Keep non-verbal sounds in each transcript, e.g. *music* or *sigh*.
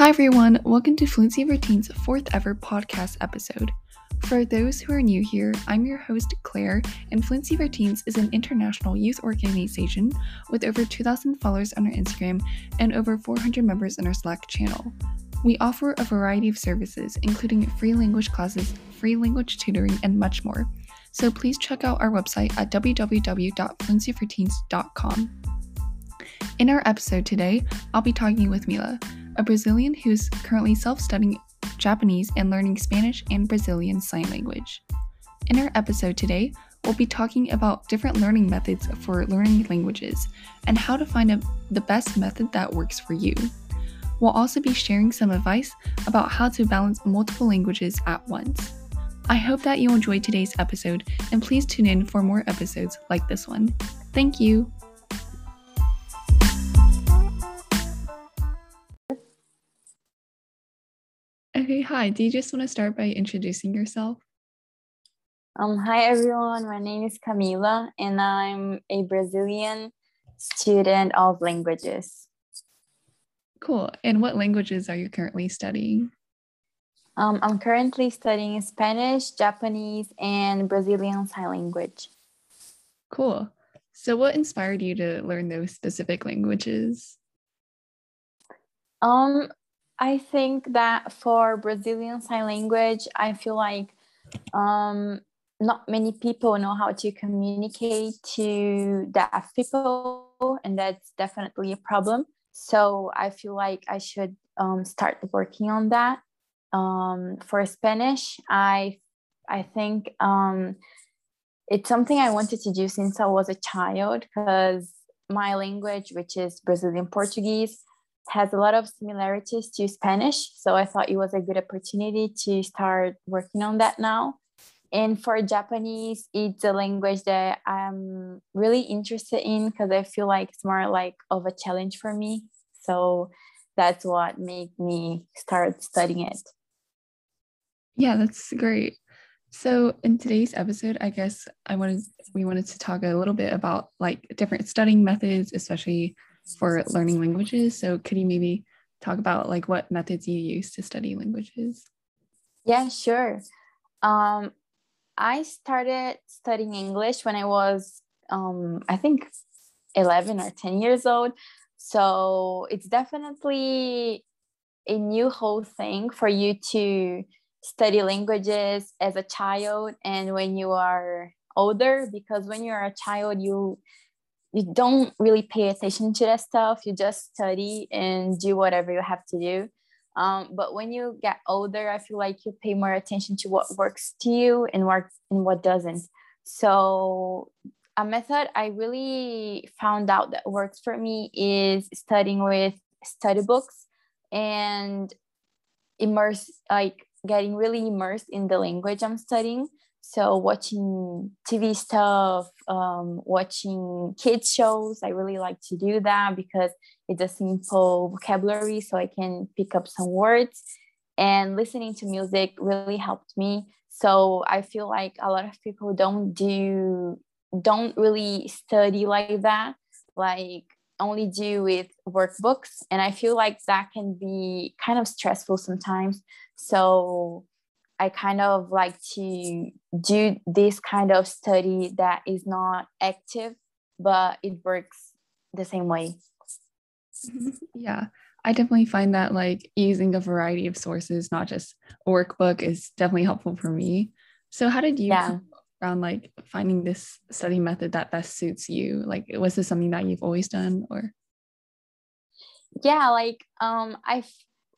Hi, everyone. Welcome to Fluency for Teens' fourth ever podcast episode. For those who are new here, I'm your host, Claire, and Fluency for Teens is an international youth organization with over 2,000 followers on our Instagram and over 400 members in our Slack channel. We offer a variety of services, including free language classes, free language tutoring, and much more. So please check out our website at www.fluencyforteens.com. In our episode today, I'll be talking with Mila, a Brazilian who's currently self studying Japanese and learning Spanish and Brazilian Sign Language. In our episode today, we'll be talking about different learning methods for learning languages and how to find a, the best method that works for you. We'll also be sharing some advice about how to balance multiple languages at once. I hope that you enjoyed today's episode and please tune in for more episodes like this one. Thank you. Hi. Do you just want to start by introducing yourself? Um, hi everyone, my name is Camila and I'm a Brazilian student of languages. Cool. And what languages are you currently studying? Um, I'm currently studying Spanish, Japanese, and Brazilian Sign Language. Cool. So, what inspired you to learn those specific languages? Um, I think that for Brazilian Sign Language, I feel like um, not many people know how to communicate to deaf people, and that's definitely a problem. So I feel like I should um, start working on that. Um, for Spanish, I I think um, it's something I wanted to do since I was a child because my language, which is Brazilian Portuguese, has a lot of similarities to Spanish. So I thought it was a good opportunity to start working on that now. And for Japanese, it's a language that I'm really interested in because I feel like it's more like of a challenge for me. So that's what made me start studying it. Yeah, that's great. So in today's episode, I guess I wanted we wanted to talk a little bit about like different studying methods, especially for learning languages. So could you maybe talk about like what methods you use to study languages? Yeah, sure. Um, I started studying English when I was, um, I think, 11 or 10 years old. So it's definitely a new whole thing for you to study languages as a child and when you are older because when you're a child you you don't really pay attention to that stuff. You just study and do whatever you have to do. Um, but when you get older i feel like you pay more attention to what works to you and what and what doesn't. So a method i really found out that works for me is studying with study books and immerse like getting really immersed in the language i'm studying so watching tv stuff um, watching kids shows i really like to do that because it's a simple vocabulary so i can pick up some words. And listening to music really helped me. So i feel like a lot of people don't do don't really study like that like only do with workbooks. And i feel like that can be kind of stressful sometimes. So I kind of like to do this kind of study that is not active, but it works the same way. *laughs* Yeah, I definitely find that like using a variety of sources, not just a workbook, is definitely helpful for me. So, how did you yeah. around like finding this study method that best suits you? Like, was this something that you've always done, or? Yeah, like um, I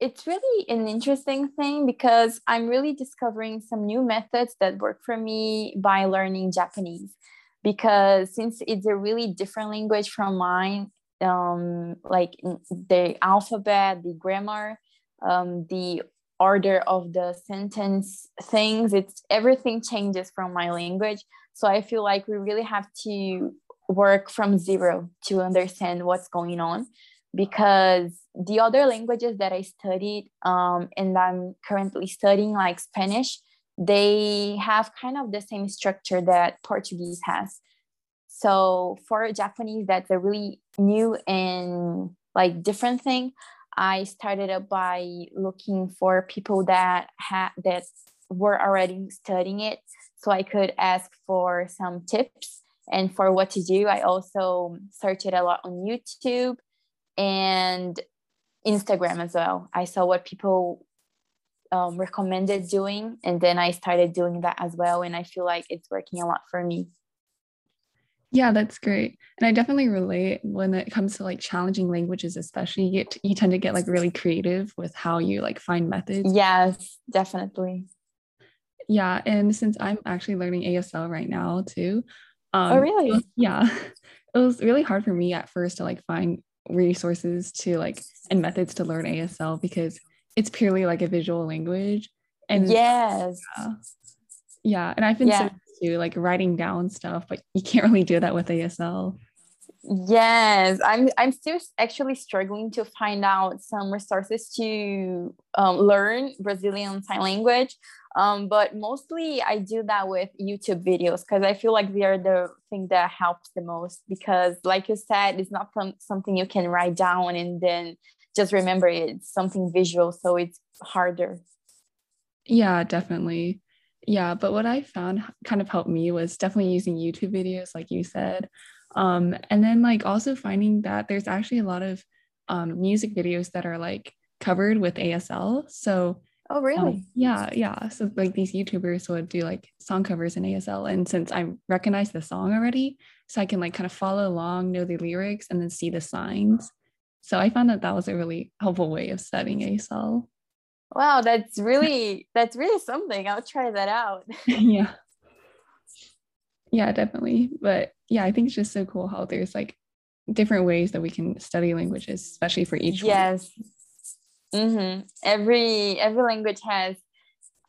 it's really an interesting thing because I'm really discovering some new methods that work for me by learning Japanese. Because since it's a really different language from mine, um, like the alphabet, the grammar, um, the order of the sentence things, it's everything changes from my language. So I feel like we really have to work from zero to understand what's going on because the other languages that I studied um, and I'm currently studying, like Spanish, they have kind of the same structure that Portuguese has. So for Japanese, that's a really new and like different thing. I started up by looking for people that had that were already studying it so I could ask for some tips and for what to do. I also searched it a lot on YouTube and Instagram as well. I saw what people um, recommended doing, and then I started doing that as well. And I feel like it's working a lot for me. Yeah, that's great. And I definitely relate when it comes to like challenging languages, especially you, get, you tend to get like really creative with how you like find methods. Yes, definitely. Yeah. And since I'm actually learning ASL right now too. Um, oh, really? Yeah. *laughs* It was really hard for me at first to like find resources to like and methods to learn ASL because it's purely like a visual language. And yes. Yeah. yeah. And I've been yeah. so to like writing down stuff, but you can't really do that with ASL. Yes, I'm. I'm still actually struggling to find out some resources to um, learn Brazilian sign language. Um, but mostly I do that with YouTube videos because I feel like they are the thing that helps the most. Because, like you said, it's not something you can write down and then just remember it. It's something visual, so it's harder. Yeah, definitely. Yeah, but what I found kind of helped me was definitely using YouTube videos, like you said. Um, and then like also finding that there's actually a lot of um, music videos that are like covered with ASL. So Oh, really? Um, yeah, yeah. So like these YouTubers would do like song covers in ASL, and since I recognize the song already, so I can like kind of follow along, know the lyrics, and then see the signs. So I found that that was a really helpful way of studying ASL. Wow, that's *laughs* really that's really something. I'll try that out. *laughs* yeah. Yeah, definitely. But yeah, I think it's just so cool how there's like different ways that we can study languages, especially for each one. yes. Mm-hmm. Every every language has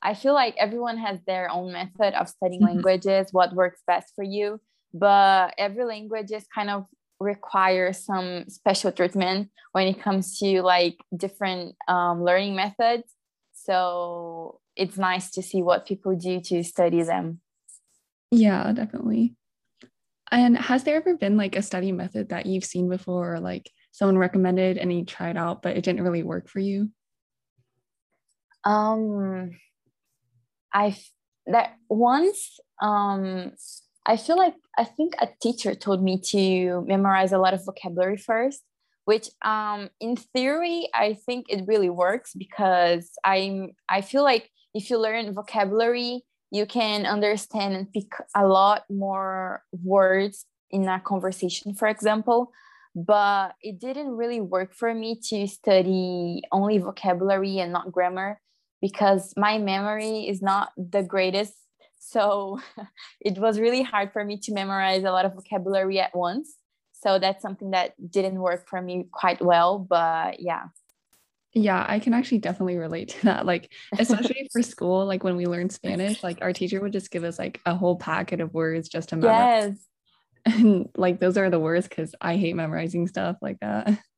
I feel like everyone has their own method of studying mm-hmm. languages, what works best for you. But every language is kind of requires some special treatment when it comes to like different um, learning methods. So it's nice to see what people do to study them. Yeah, definitely. And has there ever been like a study method that you've seen before or like someone recommended and you tried out but it didn't really work for you? Um I that once um I feel like I think a teacher told me to memorize a lot of vocabulary first, which um, in theory I think it really works because I'm I feel like if you learn vocabulary, you can understand and pick a lot more words in a conversation, for example. But it didn't really work for me to study only vocabulary and not grammar because my memory is not the greatest so *laughs* it was really hard for me to memorize a lot of vocabulary at once. So that's something that didn't work for me quite well. But yeah. Yeah, I can actually definitely relate to that. Like, *laughs* especially for school, like when we learned Spanish, like our teacher would just give us like a whole packet of words just to memorize. Yes. And *laughs* like those are the worst because I hate memorizing stuff like that. *laughs*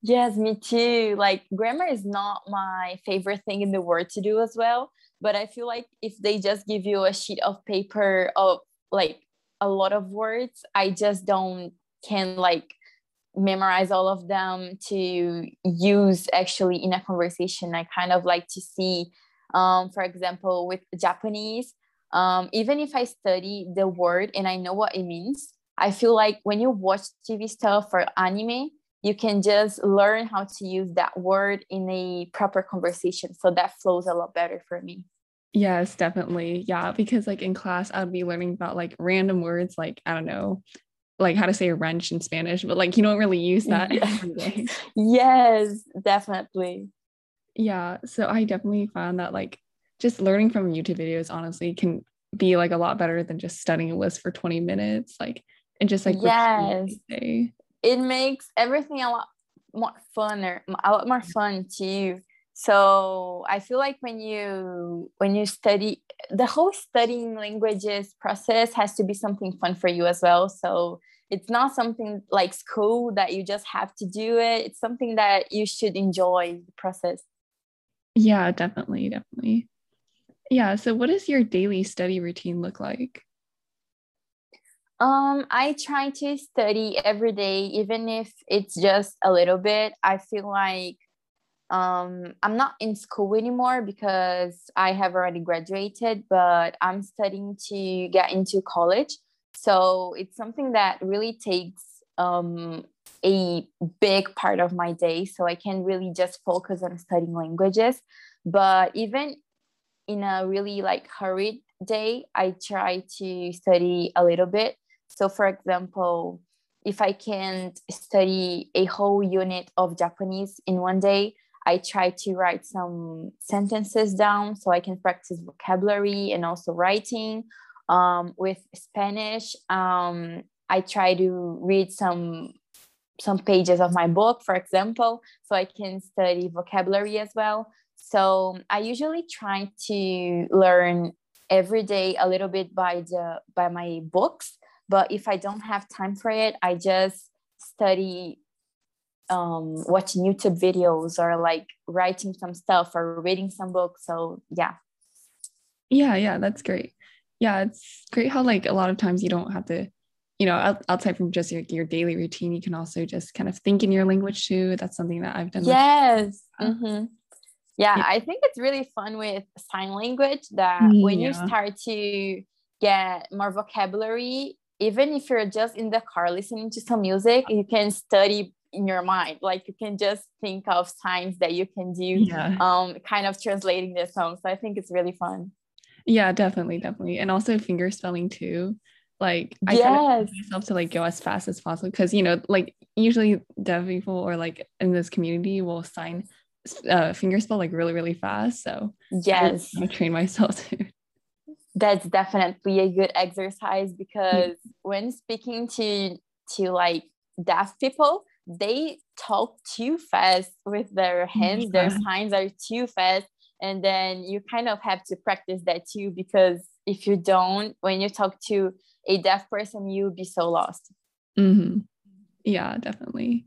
Yes, me too. Like grammar is not my favorite thing in the world to do as well but i feel like if they just give you a sheet of paper of like a lot of words i just don't can like memorize all of them to use actually in a conversation i kind of like to see um, for example with japanese um, even if i study the word and i know what it means i feel like when you watch tv stuff or anime you can just learn how to use that word in a proper conversation. So that flows a lot better for me. Yes, definitely. Yeah, because like in class, I would be learning about like random words, like I don't know, like how to say a wrench in Spanish, but like you don't really use *laughs* that yeah. *laughs* yes, definitely. Yeah, so I definitely found that like just learning from YouTube videos honestly can be like a lot better than just studying a list for 20 minutes. Like and just like yes, it makes everything a lot more funner, a lot more fun too. So I feel like when you when you study the whole studying languages process has to be something fun for you as well. So it's not something like school that you just have to do it. It's something that you should enjoy the process. Yeah, definitely, definitely. Yeah. So what does your daily study routine look like? Um, I try to study every day, even if it's just a little bit. I feel like um, I'm not in school anymore because I have already graduated, but I'm studying to get into college. So it's something that really takes um, a big part of my day. So I can really just focus on studying languages. But even in a really like hurried day, I try to study a little bit. So, for example, if I can't study a whole unit of Japanese in one day, I try to write some sentences down so I can practice vocabulary and also writing. Um, with Spanish, um, I try to read some some pages of my book, for example, so I can study vocabulary as well. So I usually try to learn every day a little bit by the by my books. But if I don't have time for it, I just study um, watching YouTube videos or like writing some stuff or reading some books. So yeah. Yeah, yeah, that's great. Yeah, it's great how like a lot of times you don't have to you know, outside from just your, your daily routine, you can also just kind of think in your language too. That's something that I've done. Yes. Mm-hmm. Yeah, yeah, I think it's really fun with sign language that yeah. when you start to get more vocabulary, even if you're just in the car listening to some music, you can study in your mind. Like you can just think of signs that you can do, yeah. um, kind of translating the song. So I think it's really fun. Yeah, definitely, definitely. And also finger spelling too like I yes. try to myself to like go as fast as possible because you know like usually deaf people or like in this community will sign uh, finger spell like really really fast. So yes, I train myself *laughs* to. That's definitely a good exercise because when speaking to to like deaf people, they talk too fast with their hands. Yeah. Their signs are too fast, and then you kind of have to practice that too because if you don't, when you talk to a deaf person, you would be so lost. Mm-hmm. Yeah, definitely.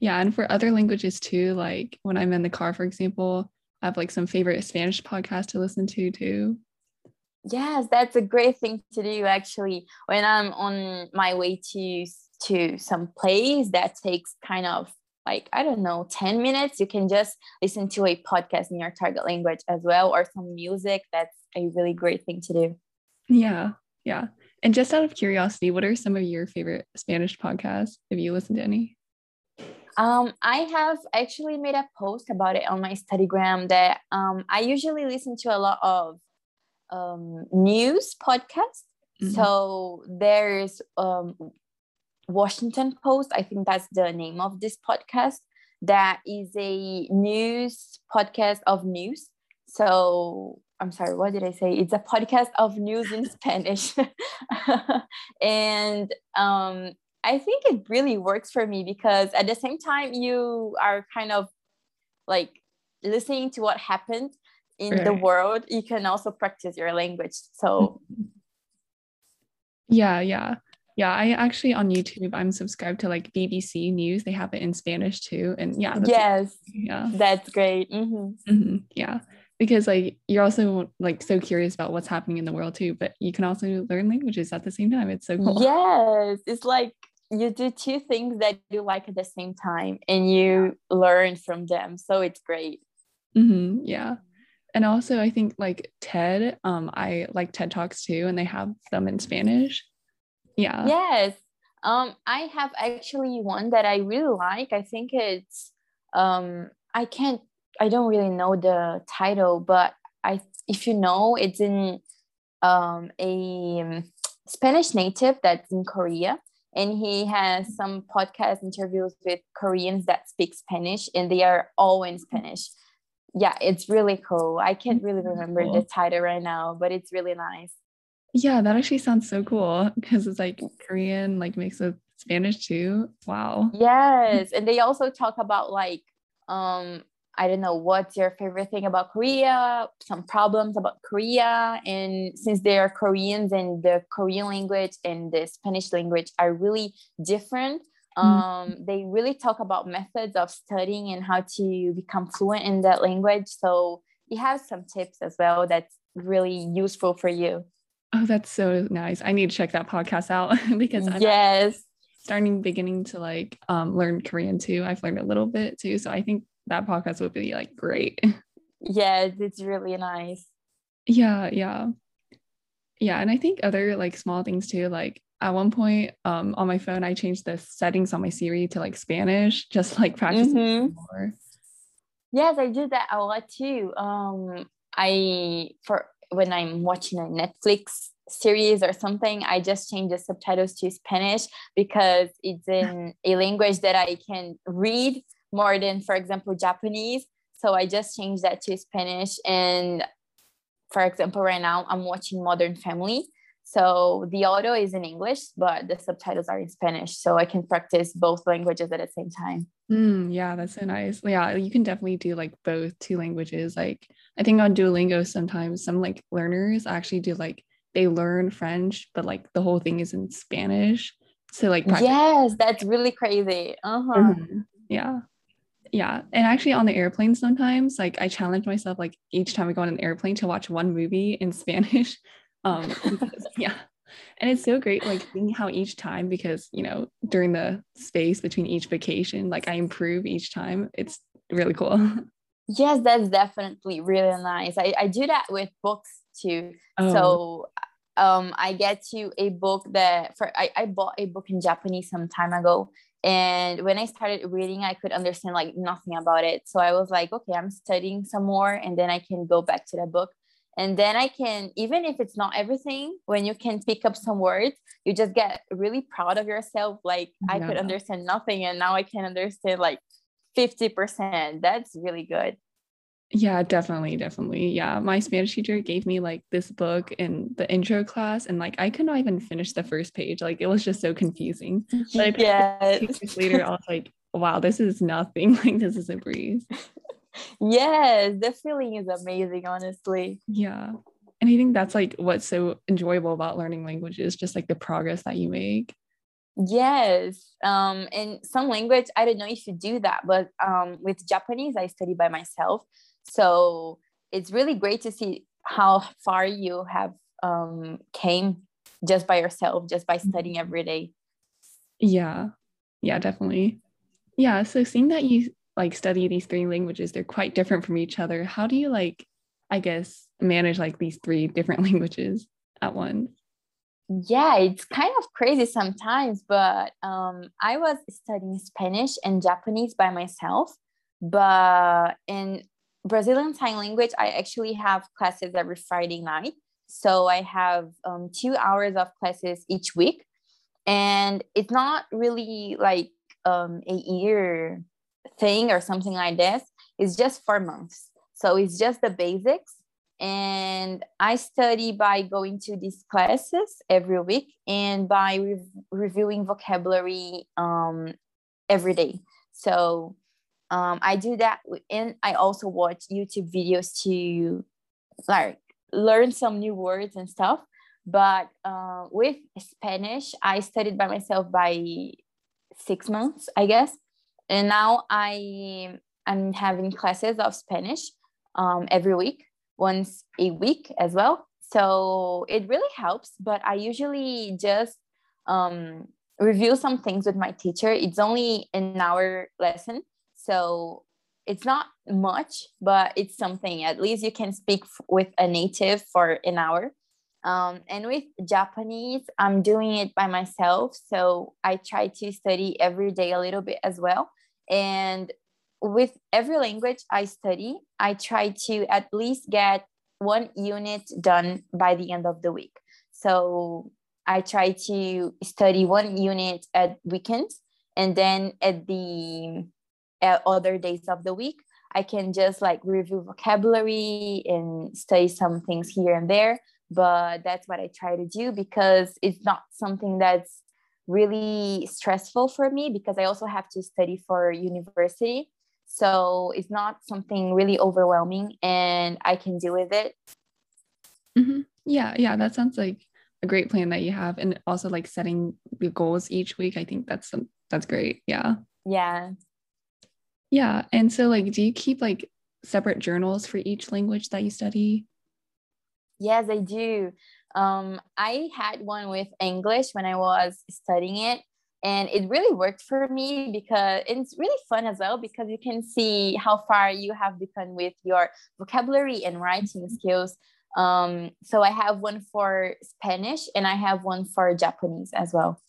Yeah, and for other languages too, like when I'm in the car, for example, I have like some favorite Spanish podcasts to listen to too. Yes, that's a great thing to do actually. When I'm on my way to to some place that takes kind of like I don't know 10 minutes, you can just listen to a podcast in your target language as well or some music. That's a really great thing to do. Yeah. Yeah. And just out of curiosity, what are some of your favorite Spanish podcasts? Have you listened to any? Um, I have actually made a post about it on my Instagram that um, I usually listen to a lot of um, news podcast. Mm-hmm. So there's um, Washington Post. I think that's the name of this podcast. That is a news podcast of news. So I'm sorry, what did I say? It's a podcast of news in *laughs* Spanish. *laughs* and um, I think it really works for me because at the same time, you are kind of like listening to what happened in right. the world, you can also practice your language. So, yeah, yeah. Yeah, I actually on YouTube I'm subscribed to like BBC News. They have it in Spanish too, and yeah. yes. Yeah. That's great. Mm-hmm. Mm-hmm. Yeah because like you're also like so curious about what's happening in the world too but you can also learn languages at the same time it's so cool yes it's like you do two things that you like at the same time and you learn from them so it's great mm-hmm, yeah and also i think like ted um i like ted talks too and they have them in spanish. Yeah. Yes. Um i have actually one that i really like. I think it's um i can't I don't really know the title, but I if you know, it's in um, a um, Spanish native that's in Korea, and he has some podcast interviews with Koreans that speak Spanish, and they are all in Spanish. Yeah, it's really cool. I can't really remember cool. the title right now, but it's really nice. Yeah, that actually sounds so cool because it's like Korean, like mixed with Spanish too. Wow. Yes, and they also talk about like um I don't know what's your favorite thing about Korea, some problems about Korea. And since they are Koreans and the Korean language and the Spanish language are really different, mm-hmm. um, they really talk about methods of studying and how to become fluent in that language. So you have some tips as well that's really useful for you. Oh, that's so nice. I need to check that podcast out *laughs* because I'm yes. starting beginning to like um, learn Korean too. I've learned a little bit too. So I think that podcast would be like great. *laughs* Yes, it's really nice. Yeah, yeah. Yeah, and I think other like small things too, like at one point um on my phone I changed the settings on my Siri to like Spanish, just like practice mm-hmm. more. Yes, I do that a lot too. Um I for when I'm watching a Netflix series or something, I just change the subtitles to Spanish because it's in a language that I can read more than, for example, Japanese. So I just changed that to Spanish. And for example, right now I'm watching Modern Family. So the audio is in English, but the subtitles are in Spanish. So I can practice both languages at the same time. Mm, yeah, that's so nice. Yeah, you can definitely do like both two languages. Like I think on Duolingo, sometimes some like learners actually do like they learn French, but like the whole thing is in Spanish. So like practice- yes, that's really crazy. Uh-huh. Mm-hmm. Yeah. Yeah. And actually on the airplane sometimes, like I challenge myself like each time I go on an airplane to watch one movie in *laughs* Spanish. Um *laughs* because, yeah. And it's so great like seeing how each time because you know during the space between each vacation, like I improve each time. It's really cool. *laughs* Yes, that's definitely really nice. I, I do that with books too. Oh. So um I get to a book that for I, I bought a book in Japanese some time ago. And when I started reading, I could understand like nothing about it. So I was like, okay, I'm studying some more and then I can go back to the book. And then I can, even if it's not everything, when you can pick up some words, you just get really proud of yourself. Like. I could understand nothing and now I can understand like 50%. That's really good. Yeah, definitely, definitely. Yeah, my Spanish teacher gave me like this book in the intro class, and like I could not even finish the first page. Like it was just so confusing. *laughs* But yeah, later, I was like, "Wow, this is nothing. *laughs* Like this is a breeze." *laughs* Yes, the feeling is amazing. Honestly. Yeah, and I think that's like what's so enjoyable about learning languages, just like the progress that you make. Yes. Um, in some language, I don't know if you do that, but um, with Japanese, I study by myself. So it's really great to see how far you have um, came just by yourself, just by studying every day. Yeah, yeah, definitely. Yeah. So seeing that you like study these three languages, they're quite different from each other. How do you like, I guess, manage like these three different *laughs* languages at once? Yeah, it's kind of crazy sometimes, but um, I was studying Spanish and Japanese by myself. But in Brazilian Sign Language, I actually have classes every Friday night. So I have um, two hours of classes each week. And it's not really like um, a year thing or something like this. It's just four months. So it's just the basics. And I study by going to these classes every week and by re- reviewing vocabulary um, every day. So um, I do that, and I also watch YouTube videos to like learn some new words and stuff. But uh, with Spanish, I studied by myself by six months, I guess, and now I I'm having classes of Spanish um, every week, once a week as well. So it really helps. But I usually just um, review some things with my teacher. It's only an hour lesson, so it's not much, but it's something. At least you can speak with a native for an hour. Um, and with Japanese, I'm doing it by myself. So I try to study every day a little bit as well. And with every language I study, I try to at least get one unit done by the end of the week. So I try to study one unit at weekends and then at the other days of the week i can just like review vocabulary and study some things here and there but that's what i try to do because it's not something that's really stressful for me because i also have to study for university so it's not something really overwhelming and i can deal with it mm-hmm. yeah yeah that sounds like a great plan that you have and also like setting the goals each week i think that's some that's great yeah yeah yeah. And so, like, do you keep like separate journals for each language that you study? Yes, I do. Um, I had one with English when I was studying it. and it really worked for me because it's really fun as well because you can see how far you have become with your vocabulary and writing skills. Um, so i have one for spanish and i have one for japanese as well.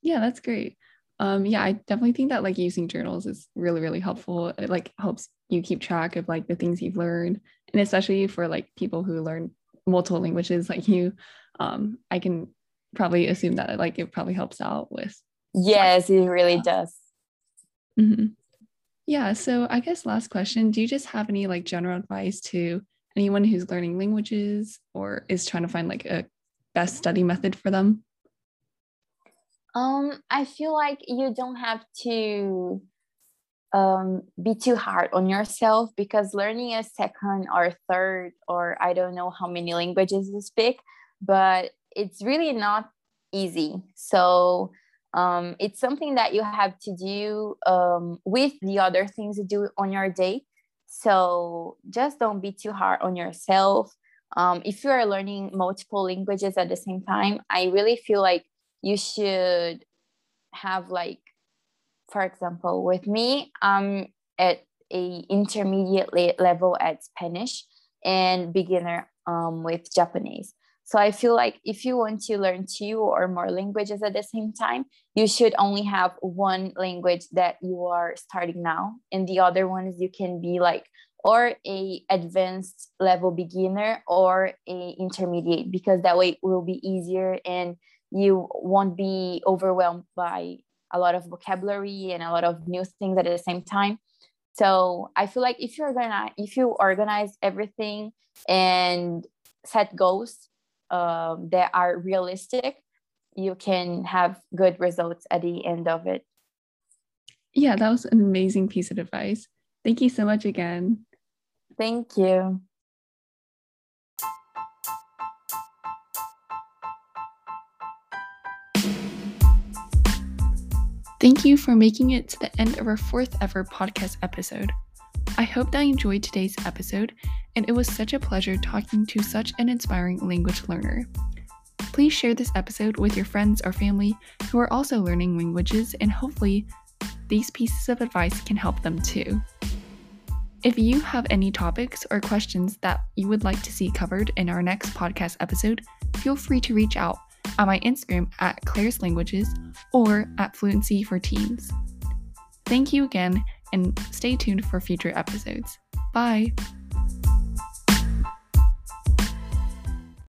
Yeah that's great. Um, yeah i definitely think that like using journals is really really helpful. It like helps you keep track of like the things you've learned and especially for like people who learn multiple languages like you um, i can probably assume that like it probably helps out with yes it really does. Mm-hmm. yeah so i guess last question do you just have any like general advice to anyone who's learning languages or is trying to find like a best study method for them? Um i feel like you don't have to um, be too hard on yourself because learning a second or third or i don't know how many languages you speak but it's really not easy. So um, it's something that you have to do um, with the other things you do on your day. So just don't be too hard on yourself. Um, if you are learning multiple languages at the same time, I really feel like you should have like, for example, with me, I'm at a intermediate level at Spanish and beginner um, with Japanese. So I feel like if you want to learn two or more languages at the same time, you should only have one language that you are starting now, and the other ones you can be like or a advanced level beginner or a intermediate because that way it will be easier and you won't be overwhelmed by a lot of vocabulary and a lot of new things at the same time so i feel like if you're gonna if you organize everything and set goals um, that are realistic, you can have good results at the end of it. Yeah, that was an amazing piece of advice. Thank you so much again. Thank you. Thank you for making it to the end of our fourth ever podcast episode. I hope that you enjoyed today's episode, and it was such a pleasure talking to such an inspiring language learner. Please share this episode with your friends or family who are also learning languages, and hopefully, these pieces of advice can help them too. If you have any topics or questions that you would like to see covered in our next podcast episode, feel free to reach out on my Instagram at Claire's Languages or at Fluency for Teens. Thank you again, and stay tuned for future episodes. Bye!